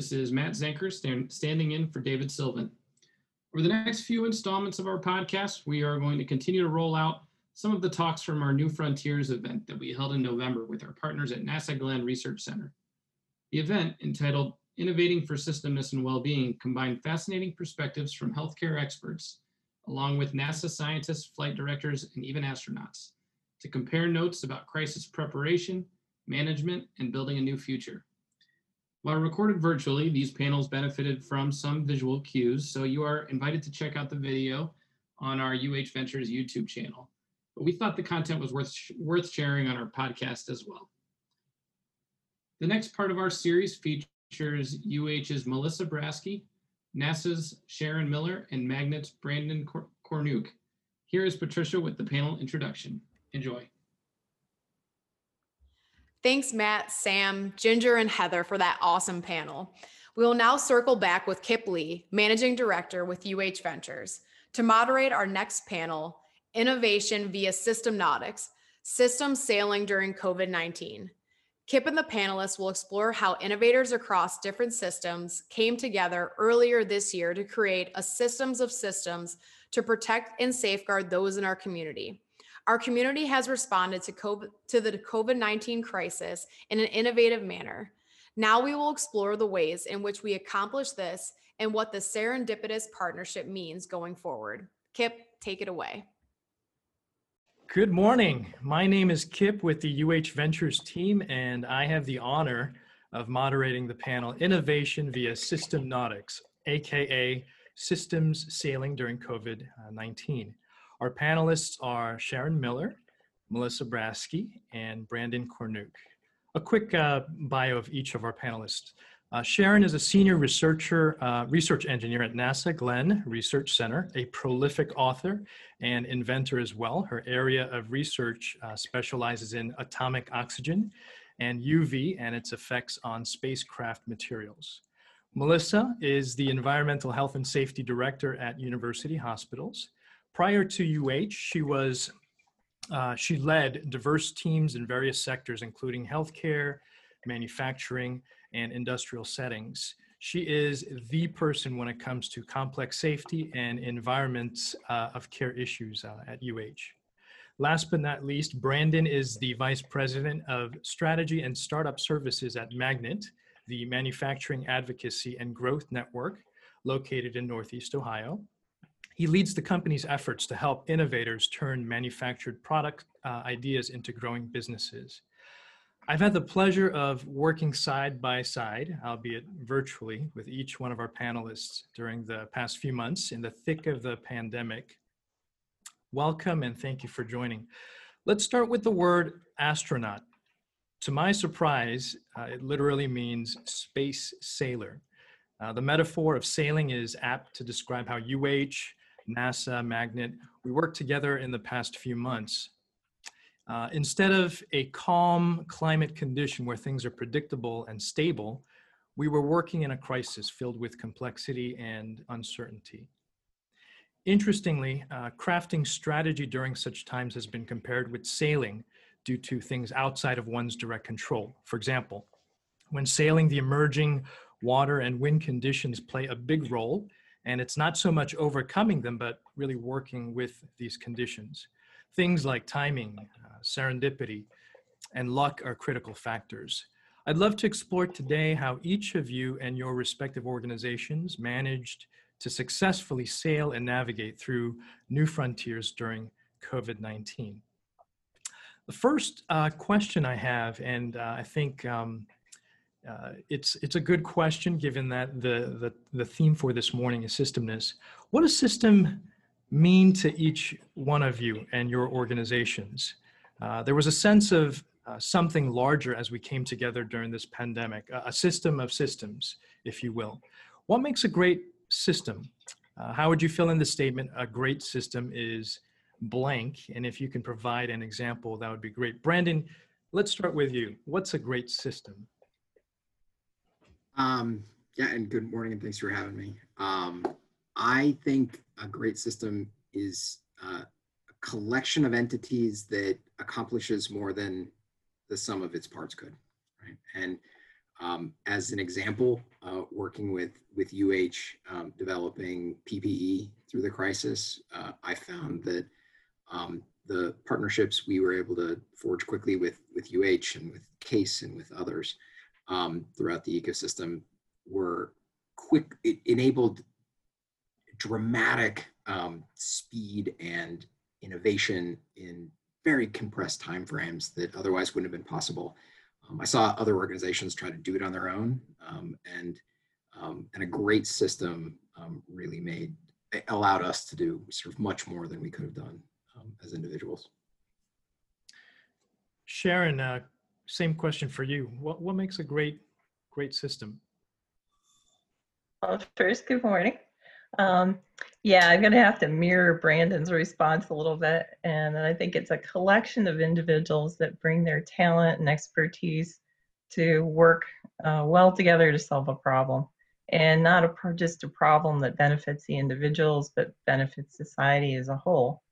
This is Matt Zanker stand, standing in for David Sylvan. Over the next few installments of our podcast, we are going to continue to roll out some of the talks from our New Frontiers event that we held in November with our partners at NASA Glenn Research Center. The event, entitled Innovating for Systemness and Wellbeing, combined fascinating perspectives from healthcare experts, along with NASA scientists, flight directors, and even astronauts, to compare notes about crisis preparation, management, and building a new future. While recorded virtually, these panels benefited from some visual cues, so you are invited to check out the video on our UH Ventures YouTube channel. But we thought the content was worth, worth sharing on our podcast as well. The next part of our series features UH's Melissa Brasky, NASA's Sharon Miller, and Magnet's Brandon Cornuke. Here is Patricia with the panel introduction. Enjoy. Thanks, Matt, Sam, Ginger, and Heather for that awesome panel. We will now circle back with Kip Lee, Managing Director with UH Ventures, to moderate our next panel Innovation via Systemnautics Systems Sailing During COVID 19. Kip and the panelists will explore how innovators across different systems came together earlier this year to create a systems of systems to protect and safeguard those in our community. Our community has responded to, COVID, to the COVID 19 crisis in an innovative manner. Now we will explore the ways in which we accomplish this and what the serendipitous partnership means going forward. Kip, take it away. Good morning. My name is Kip with the UH Ventures team, and I have the honor of moderating the panel Innovation via Systemnautics, aka Systems Sailing During COVID 19. Our panelists are Sharon Miller, Melissa Brasky, and Brandon Cornuke. A quick uh, bio of each of our panelists. Uh, Sharon is a senior researcher, uh, research engineer at NASA Glenn Research Center, a prolific author and inventor as well. Her area of research uh, specializes in atomic oxygen and UV and its effects on spacecraft materials. Melissa is the environmental health and safety director at University Hospitals. Prior to UH, she was uh, she led diverse teams in various sectors, including healthcare, manufacturing, and industrial settings. She is the person when it comes to complex safety and environments uh, of care issues uh, at UH. Last but not least, Brandon is the Vice President of Strategy and Startup Services at Magnet, the Manufacturing Advocacy and Growth Network located in Northeast Ohio. He leads the company's efforts to help innovators turn manufactured product uh, ideas into growing businesses. I've had the pleasure of working side by side, albeit virtually, with each one of our panelists during the past few months in the thick of the pandemic. Welcome and thank you for joining. Let's start with the word astronaut. To my surprise, uh, it literally means space sailor. Uh, the metaphor of sailing is apt to describe how UH NASA, Magnet, we worked together in the past few months. Uh, instead of a calm climate condition where things are predictable and stable, we were working in a crisis filled with complexity and uncertainty. Interestingly, uh, crafting strategy during such times has been compared with sailing due to things outside of one's direct control. For example, when sailing, the emerging water and wind conditions play a big role and it's not so much overcoming them, but really working with these conditions. Things like timing, uh, serendipity, and luck are critical factors. I'd love to explore today how each of you and your respective organizations managed to successfully sail and navigate through new frontiers during COVID 19. The first uh, question I have, and uh, I think um, uh, it's it's a good question given that the, the the theme for this morning is systemness. What does system mean to each one of you and your organizations? Uh, there was a sense of uh, something larger as we came together during this pandemic, a, a, system of systems, if you will. What makes a great system? Uh, how would you fill in the statement? A great system is blank, and if you can provide an example, that would be great. Brandon, let's start with you. What's a great system? Um, yeah, and good morning, and thanks for having me. Um, I think a great system is uh, a collection of entities that accomplishes more than the sum of its parts could, right? And um, as an example, uh, working with with UH um, developing PPE through the crisis, uh, I found that um, the partnerships we were able to forge quickly with with UH and with Case and with others um, throughout the ecosystem were quick. It enabled dramatic um, speed and innovation in very compressed timeframes that otherwise wouldn't have been possible. Um, I saw other organizations try to do it on their own, um, and um, and a great system um, really made allowed us to do sort of much more than we could have done um, as individuals. Sharon, uh, same question for you. What what makes a great great system? Well, first, good morning. Um, yeah, I'm going to have to mirror Brandon's response a little bit. And I think it's a collection of individuals that bring their talent and expertise to work uh, well together to solve a problem. And not a, just a problem that benefits the individuals, but benefits society as a whole.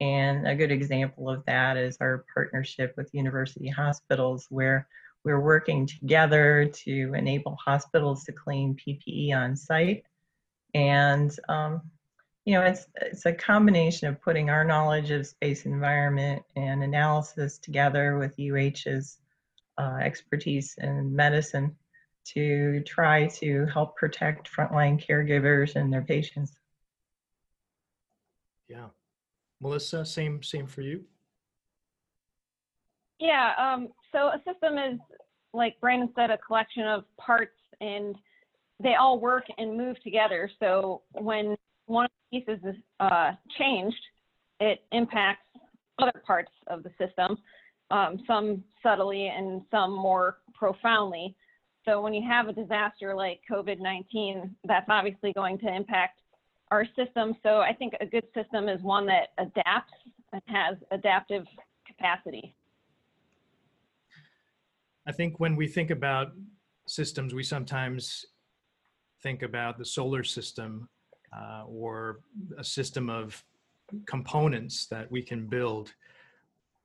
And a good example of that is our partnership with university hospitals, where we're working together to enable hospitals to clean PPE on site and um, you know it's it's a combination of putting our knowledge of space environment and analysis together with UH's uh, expertise in medicine to try to help protect frontline caregivers and their patients. Yeah, Melissa, same same for you. Yeah, um, so a system is, like Brandon said, a collection of parts and they all work and move together. So when one of the pieces is uh, changed, it impacts other parts of the system, um, some subtly and some more profoundly. So when you have a disaster like COVID-19, that's obviously going to impact our system. So I think a good system is one that adapts and has adaptive capacity. I think when we think about systems, we sometimes think about the solar system uh, or a system of components that we can build.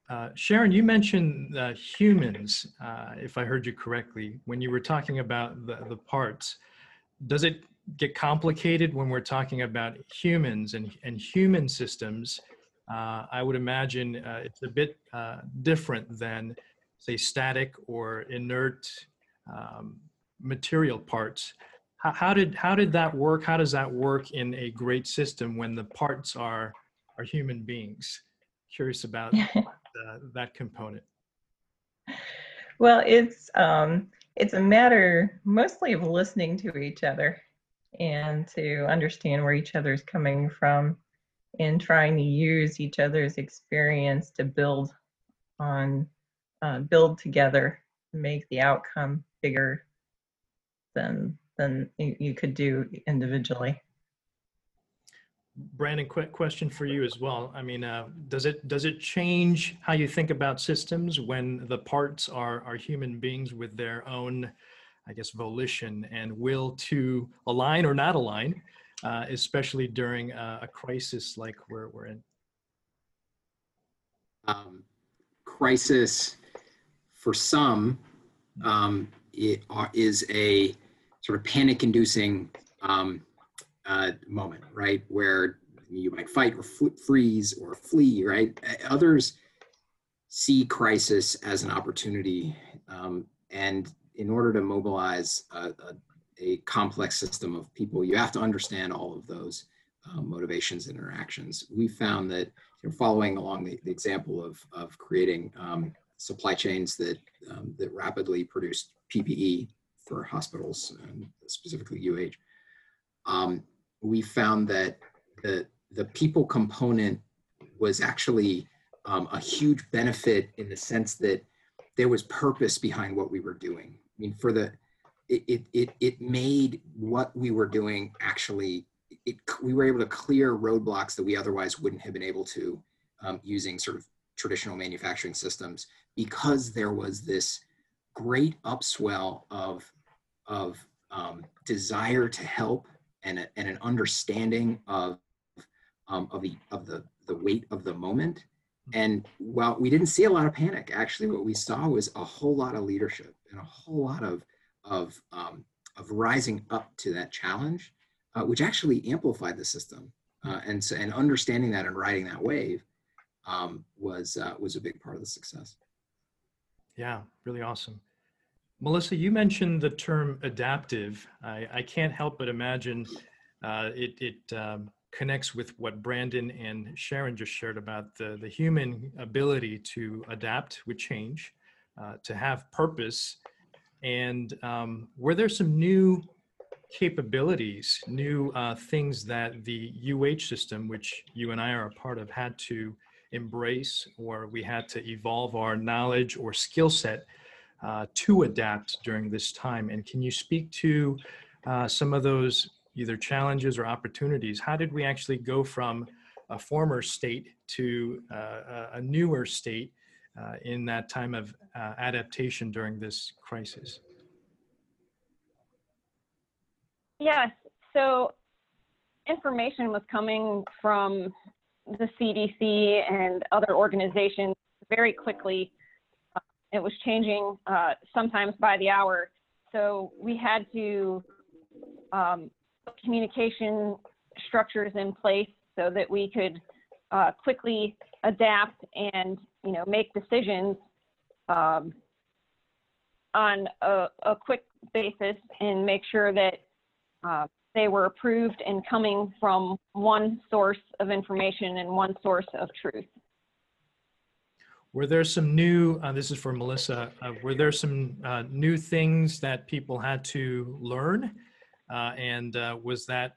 Uh, Sharon, you mentioned uh, humans, if I heard you correctly, when you were talking about the, the parts. Does it get complicated when we're talking about humans and, and human systems? Uh, I would imagine uh, it's a bit uh, different than, say, static or inert um, material parts. How, how did how did that work? How does that work in a great system when the parts are are human beings? Curious about the, that component. Well, it's um, it's a matter mostly of listening to each other and to understand where each other's coming from and trying to use each other's experience to build on uh, build together make the outcome bigger than than you, could do individually. Brandon, quick question for you as well. I mean, uh, does it does it change how you think about systems when the parts are are human beings with their own, I guess, volition and will to align or not align, uh, especially during a, a, crisis like we're we're in? Um, crisis, for some, um, it uh, is a sort of panic inducing um, uh, moment, right? Where you might fight or freeze or flee, right? Others see crisis as an opportunity. Um, and in order to mobilize a, a, a, complex system of people, you have to understand all of those uh, motivations and interactions. We found that you know, following along the, the, example of, of creating um, supply chains that, um, that rapidly produced PPE for hospitals, and specifically UH, um, we found that the, the people component was actually um, a huge benefit in the sense that there was purpose behind what we were doing. I mean, for the, it, it, it made what we were doing actually, it, we were able to clear roadblocks that we otherwise wouldn't have been able to um, using sort of traditional manufacturing systems because there was this great upswell of of um, desire to help and, a, and an understanding of um, of the of the the weight of the moment. Mm-hmm. And while we didn't see a lot of panic, actually, what we saw was a whole lot of leadership and a whole lot of of um, of rising up to that challenge, uh, which actually amplified the system. Uh, and so, and understanding that and riding that wave um, was uh, was a big part of the success. Yeah, really awesome. Melissa, you mentioned the term adaptive. I, I can't help but imagine uh, it, it um, connects with what Brandon and Sharon just shared about the, the human ability to adapt with change, uh, to have purpose. And um, were there some new capabilities, new uh, things that the UH system, which you and I are a part of, had to embrace, or we had to evolve our knowledge or skill set uh, to adapt during this time? And can you speak to uh, some of those either challenges or opportunities? How did we actually go from a former state to uh, a newer state uh, in that time of uh, adaptation during this crisis? Yes. So information was coming from the CDC and other organizations very quickly. Uh, it was changing uh, sometimes by the hour. So we had to um, communication structures in place so that we could uh, quickly adapt and you know make decisions um, on a, a, quick basis and make sure that uh, they were approved and coming from one source of information and one source of truth. Were there some new, uh, this is for Melissa, uh, were there some uh, new things that people had to learn? Uh, and uh, was that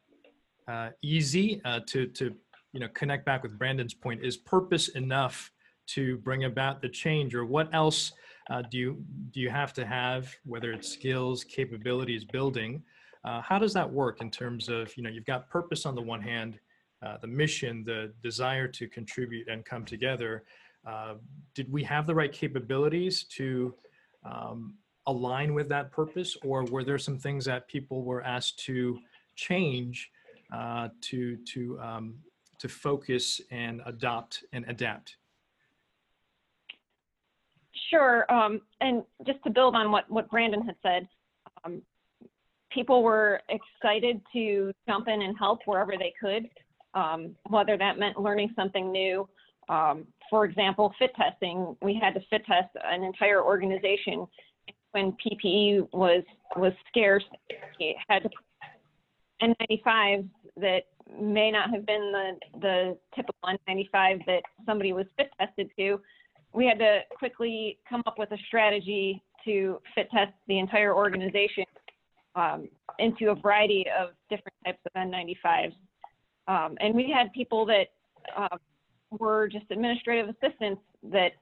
uh, easy to, to you know, connect back with Brandon's point? Is purpose enough to bring about the change or what else do, you, do you have to have, whether it's skills, capabilities, building, how does that work in terms of, you know, you've got purpose on the one hand, uh, the mission, the desire to contribute and come together. Uh, did we have the right capabilities to um, align with that purpose, or were there some things that people were asked to change uh, to to um, to focus and adopt and adapt? Sure, um, and just to build on what what Brandon had said, um, people were excited to jump in and help wherever they could, um, whether that meant learning something new. Um, for example, fit testing, we had to fit test an entire organization when PPE was was scarce. Had N95s that may not have been the the typical N95 that somebody was fit tested to. We had to quickly come up with a strategy to fit test the entire organization um, into a variety of different types of N95s. Um, and we had people that uh, were just administrative assistants that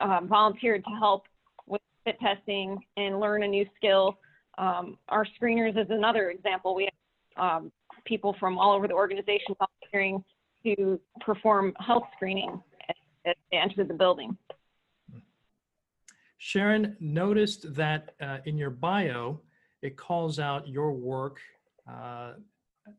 um, volunteered to help fit testing and learn a new skill. Um, our screeners is another example. We have um, people from all over the organization volunteering to perform health screening as they enter the building. Sharon noticed that uh, in your bio, it calls out your work uh,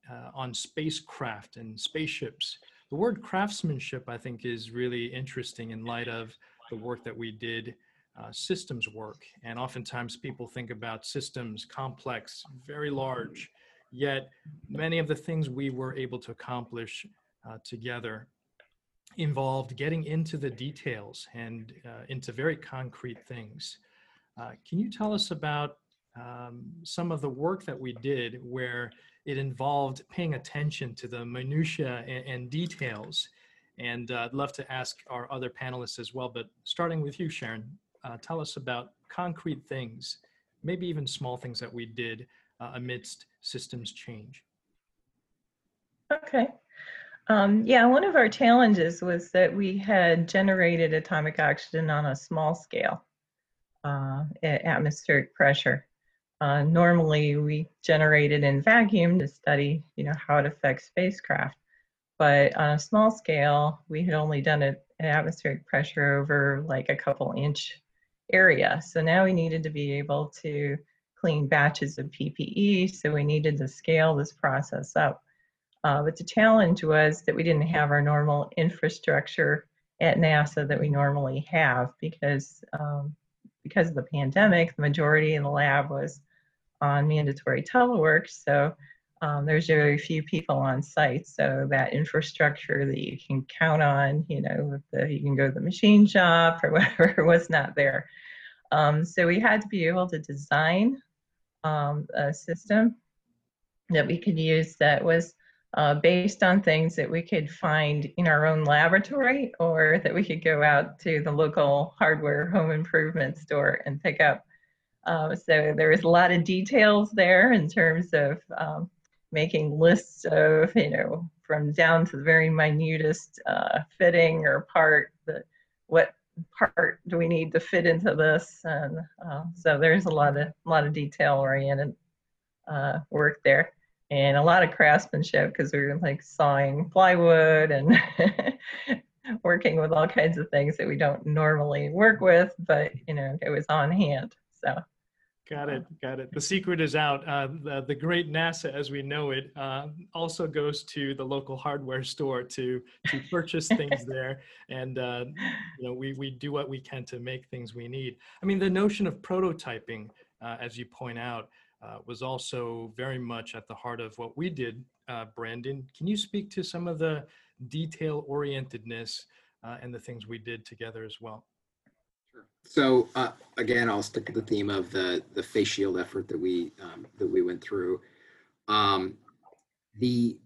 uh, on spacecraft and spaceships. The word craftsmanship, I think, is really interesting in light of the work that we did, uh, systems work. And oftentimes people think about systems, complex, very large, yet many of the things we were able to accomplish uh, together involved getting into the details and uh, into very concrete things. Uh, can you tell us about um, some of the work that we did where it involved paying attention to the minutia and, and details. And uh, I'd love to ask our other panelists as well, but starting with you, Sharon, uh, tell us about concrete things, maybe even small things that we did uh, amidst systems change. Okay. Um, yeah, one of our challenges was that we had generated atomic oxygen on a small scale uh, at atmospheric pressure. Uh, normally, we generate it in vacuum to study, you know, how it affects spacecraft. But on a small scale, we had only done it at atmospheric pressure over like a couple inch area. So now we needed to be able to clean batches of PPE. So we needed to scale this process up. Uh, but the challenge was that we didn't have our normal infrastructure at NASA that we normally have because um, because of the pandemic, the majority in the lab was on mandatory telework. So um, there's very few people on site. So that infrastructure that you can count on, you know, the, you can go to the machine shop or whatever was not there. Um, so we had to be able to design um, a system that we could use that was uh, based on things that we could find in our own laboratory or that we could go out to the local hardware home improvement store and pick up. Uh, so there was a lot of details there in terms of um, making lists of, you know, from down to the very minutest uh, fitting or part, the, what part do we need to fit into this? And uh, so there's a lot of, a lot of detail oriented uh, work there and a lot of craftsmanship because we were like sawing plywood and working with all kinds of things that we don't normally work with, but you know, it was on hand. So Got it. Got it. The secret is out. Uh, the, the great NASA, as we know it, uh, also goes to the local hardware store to to purchase things there, and uh, you know we we do what we can to make things we need. I mean, the notion of prototyping, uh, as you point out, uh, was also very much at the heart of what we did. Uh, Brandon, can you speak to some of the detail orientedness and the things we did together as well? So uh, again, I'll stick to the theme of the the face shield effort that we um, that we went through. Um, the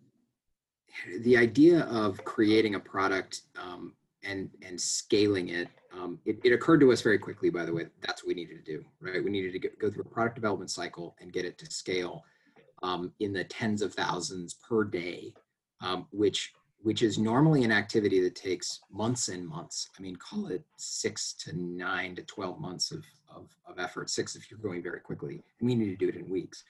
the idea of creating a product um, and and scaling it, um, it, it occurred to us very quickly. By the way, that's what we needed to do. Right, we needed to get, go through a product development cycle and get it to scale um, in the tens of thousands per day, um, which which is normally an activity that takes months and months. I mean, call it six to nine to 12 months of, of, of effort, six if you're going very quickly. And we need to do it in weeks.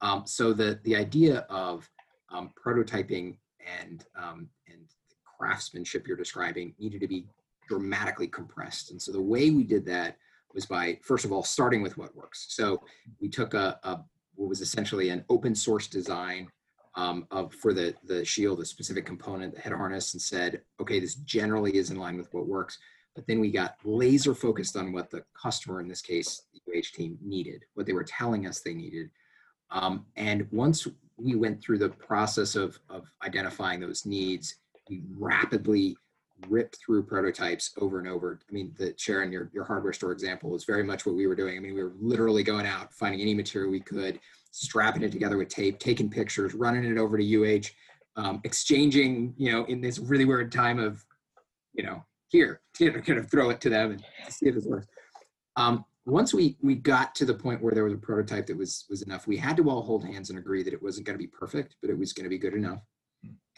Um, so the, the idea of um, prototyping and, um, and the craftsmanship you're describing needed to be dramatically compressed. And so the way we did that was by, first of all, starting with what works. So we took a, a what was essentially an open source design um, of for the the shield, the specific component, the head harness, and said, okay, this generally is in line with what works. But then we got laser focused on what the customer, in this case, the UH team, needed, what they were telling us they needed. Um, and once we went through the process of, of identifying those needs, we rapidly ripped through prototypes over and over. I mean, the Sharon, your, your hardware store example is very much what we were doing. I mean, we were literally going out, finding any material we could, strapping it together with tape, taking pictures, running it over to UH, um, exchanging, you know, in this really weird time of, you know, here, you know, kind of throw it to them and see if it works. Um, once we we got to the point where there was a prototype that was was enough, we had to all hold hands and agree that it wasn't going to be perfect, but it was going to be good enough.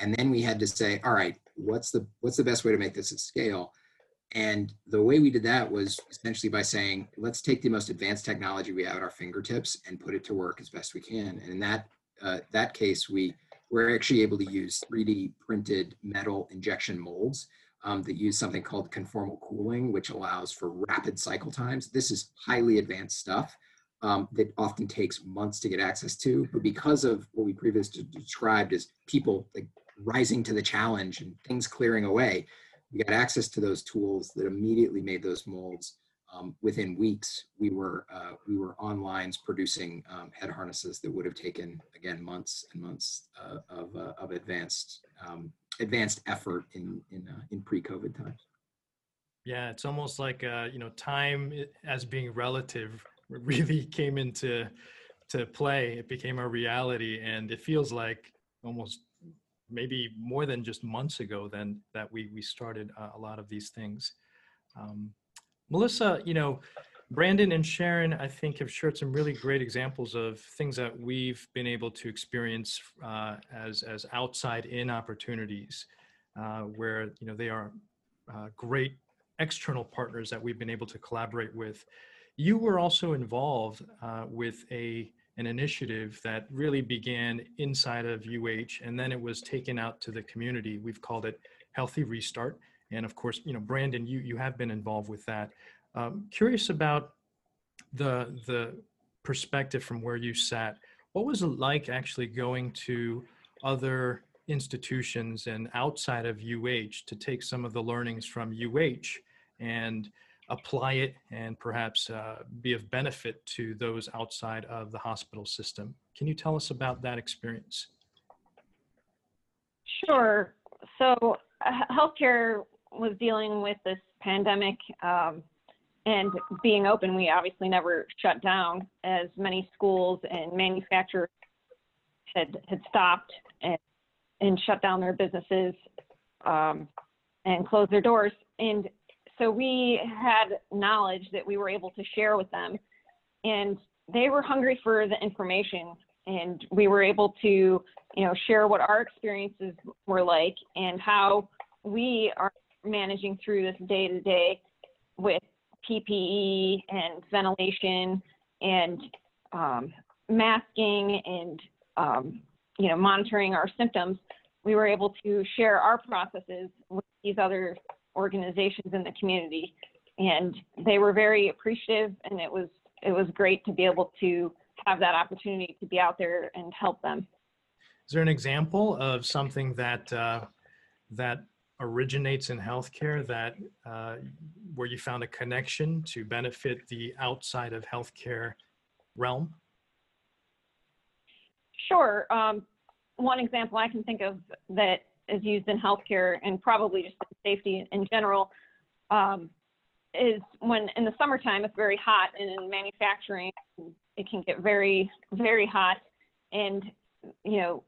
And then we had to say, all right, what's the what's the best way to make this at scale? And the way we did that was essentially by saying, let's take the most advanced technology we have at our fingertips and put it to work as best we can. And in that uh, that case, we were actually able to use 3D printed metal injection molds um, that use something called conformal cooling, which allows for rapid cycle times. This is highly advanced stuff um, that often takes months to get access to. But because of what we previously described as people like rising to the challenge and things clearing away, we got access to those tools that immediately made those molds. Um, within weeks, we were uh, we were on lines producing um, head harnesses that would have taken again months and months uh, of, uh, of advanced um, advanced effort in in uh, in pre-COVID times. Yeah, it's almost like uh, you know time as being relative really came into to play. It became a reality, and it feels like almost maybe more than just months ago then that we we started uh, a lot of these things. Um, Melissa, you know, Brandon and Sharon, I think, have shared some really great examples of things that we've been able to experience uh, as as outside in opportunities, uh, where you know they are uh, great external partners that we've been able to collaborate with. You were also involved uh, with a an initiative that really began inside of UH and then it was taken out to the community. We've called it Healthy Restart. And of course, you know, Brandon, you, you have been involved with that. Um, curious about the, the perspective from where you sat. What was it like actually going to other institutions and outside of UH to take some of the learnings from UH and apply it and perhaps uh, be of benefit to those outside of the hospital system. Can you tell us about that experience? Sure. So, uh, healthcare was dealing with this pandemic um, and being open. We obviously never shut down, as many schools and manufacturers had had stopped and and shut down their businesses um, and closed their doors. And so we had knowledge that we were able to share with them, and they were hungry for the information. And we were able to, you know, share what our experiences were like and how we are managing through this day to day with PPE and ventilation and um, masking and um, you know monitoring our symptoms. We were able to share our processes with these other organizations in the community, and they were very appreciative. And it was it was great to be able to have that opportunity to be out there and help them. Is there an example of something that uh, that originates in healthcare that uh, where you found a connection to benefit the outside of healthcare realm? Sure. Um, one example I can think of that is used in healthcare and probably just safety in general um, is when in the summertime it's very hot and in manufacturing it can get very very hot. And you know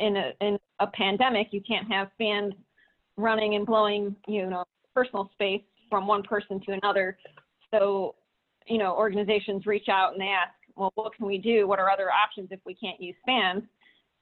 in a in a pandemic you can't have fans running and blowing you know personal space from one person to another. So you know organizations reach out and they ask well what can we do? What are other options if we can't use fans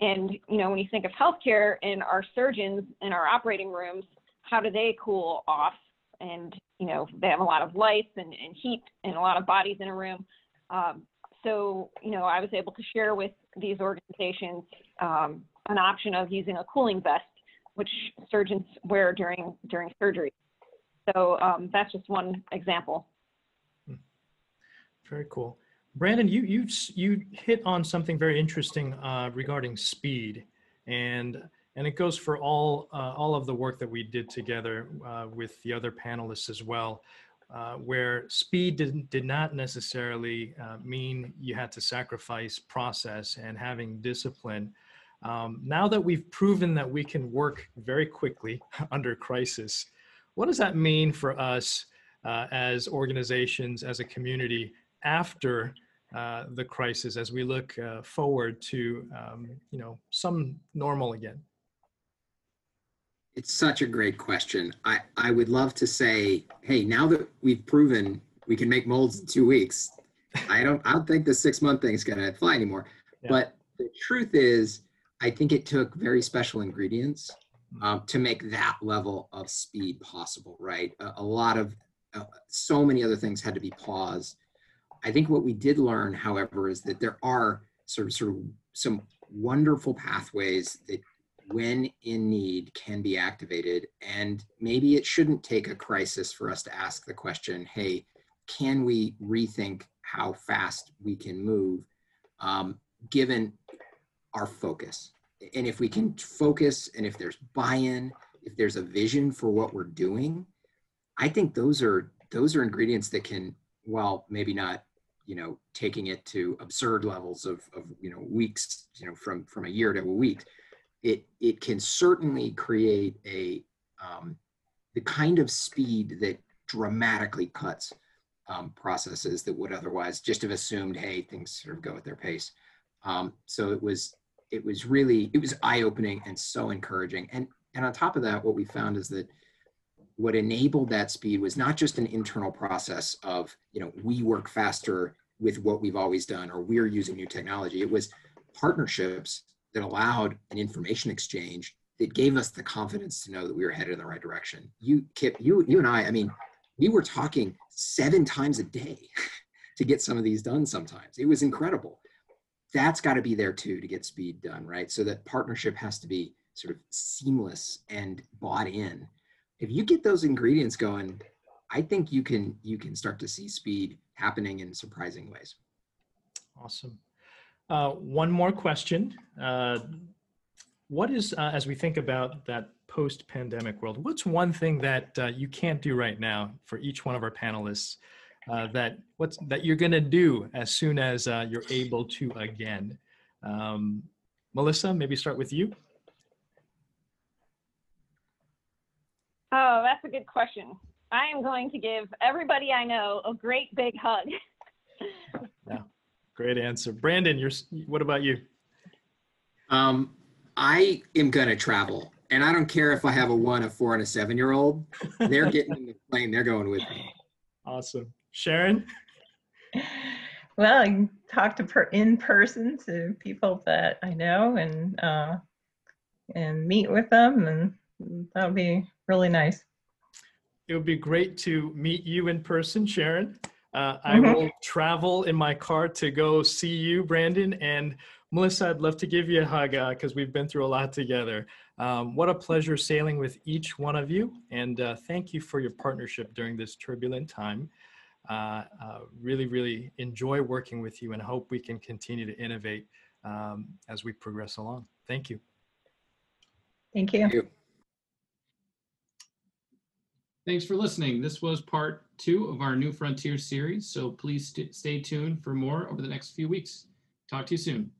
and you know when you think of healthcare and our surgeons in our operating rooms how do they cool off? And you know they have a lot of lights and, and heat and a lot of bodies in a room. Um, so you know i was able to share with these organizations um, an option of using a cooling vest which surgeons wear during during surgery. So um, that's just one example. Very cool. Brandon, you you you hit on something very interesting uh, regarding speed, and and it goes for all uh, all of the work that we did together uh, with the other panelists as well, uh, where speed did did not necessarily uh, mean you had to sacrifice process and having discipline. Um, now that we've proven that we can work very quickly under crisis, what does that mean for us uh, as organizations, as a community? after uh, the crisis as we look uh, forward to um, you know some normal again It's such a great question. I, I would love to say, hey, now that we've proven we can make molds in two weeks, I don't I don't think the six month thing is gonna fly anymore. Yeah. But the truth is, I think it took very special ingredients um, to make that level of speed possible. Right, a, a lot of uh, so many other things had to be paused. I think what we did learn, however, is that there are sort of sort of some wonderful pathways that when in need can be activated. And maybe it shouldn't take a crisis for us to ask the question hey can we rethink how fast we can move? Um, given our focus. And if we can focus and if there's buy-in if there's a vision for what we're doing i think those are those are ingredients that can well, maybe not you know taking it to absurd levels of, of you know weeks you know from from a year to a week it it can certainly create a um, the kind of speed that dramatically cuts um, processes that would otherwise just have assumed hey things sort of go at their pace. Um, so it was it was really it was eye-opening and so encouraging. And and on top of that what we found is that what enabled that speed was not just an internal process of you know we work faster with what we've always done or we're using new technology it was partnerships that allowed an information exchange that gave us the confidence to know that we were headed in the right direction. You, Kip, you, you and I, I mean, we were talking seven times a day to get some of these done sometimes. It was incredible. That's got to be there too to get speed done, right? So that partnership has to be sort of seamless and bought in. If you get those ingredients going, I think you can you can start to see speed happening in surprising ways. awesome uh, one more question uh, what is, uh, as we think about that post-pandemic world, what's one thing that uh, you can't do right now for each one of our panelists uh, that what's that you're going to do as soon as uh, you're able to again? Um, Melissa, maybe start with you. Oh, that's a good question. I am going to give everybody I know a great big hug. Yeah, great answer, Brandon. You're. What about you? Um, I am gonna travel, and I don't care if I have a one, a four, and a seven-year-old. They're getting in the plane. They're going with me. Awesome, Sharon. Well, I talk to per, in person to people that I know and uh, and meet with them, and that would be really nice. It would be great to meet you in person, Sharon. Uh, I Mhm. will travel in my car to go see you, Brandon. And Melissa, I'd love to give you a hug because we've been through a lot together. Um, what a pleasure sailing with each one of you. And uh, thank you for your partnership during this turbulent time. Uh, uh, really, really enjoy working with you and hope we can continue to innovate um, as we progress along. Thank you. Thank you. Thank you. Thanks for listening. This was part two of our New Frontier series, so please st- stay tuned for more over the next few weeks. Talk to you soon.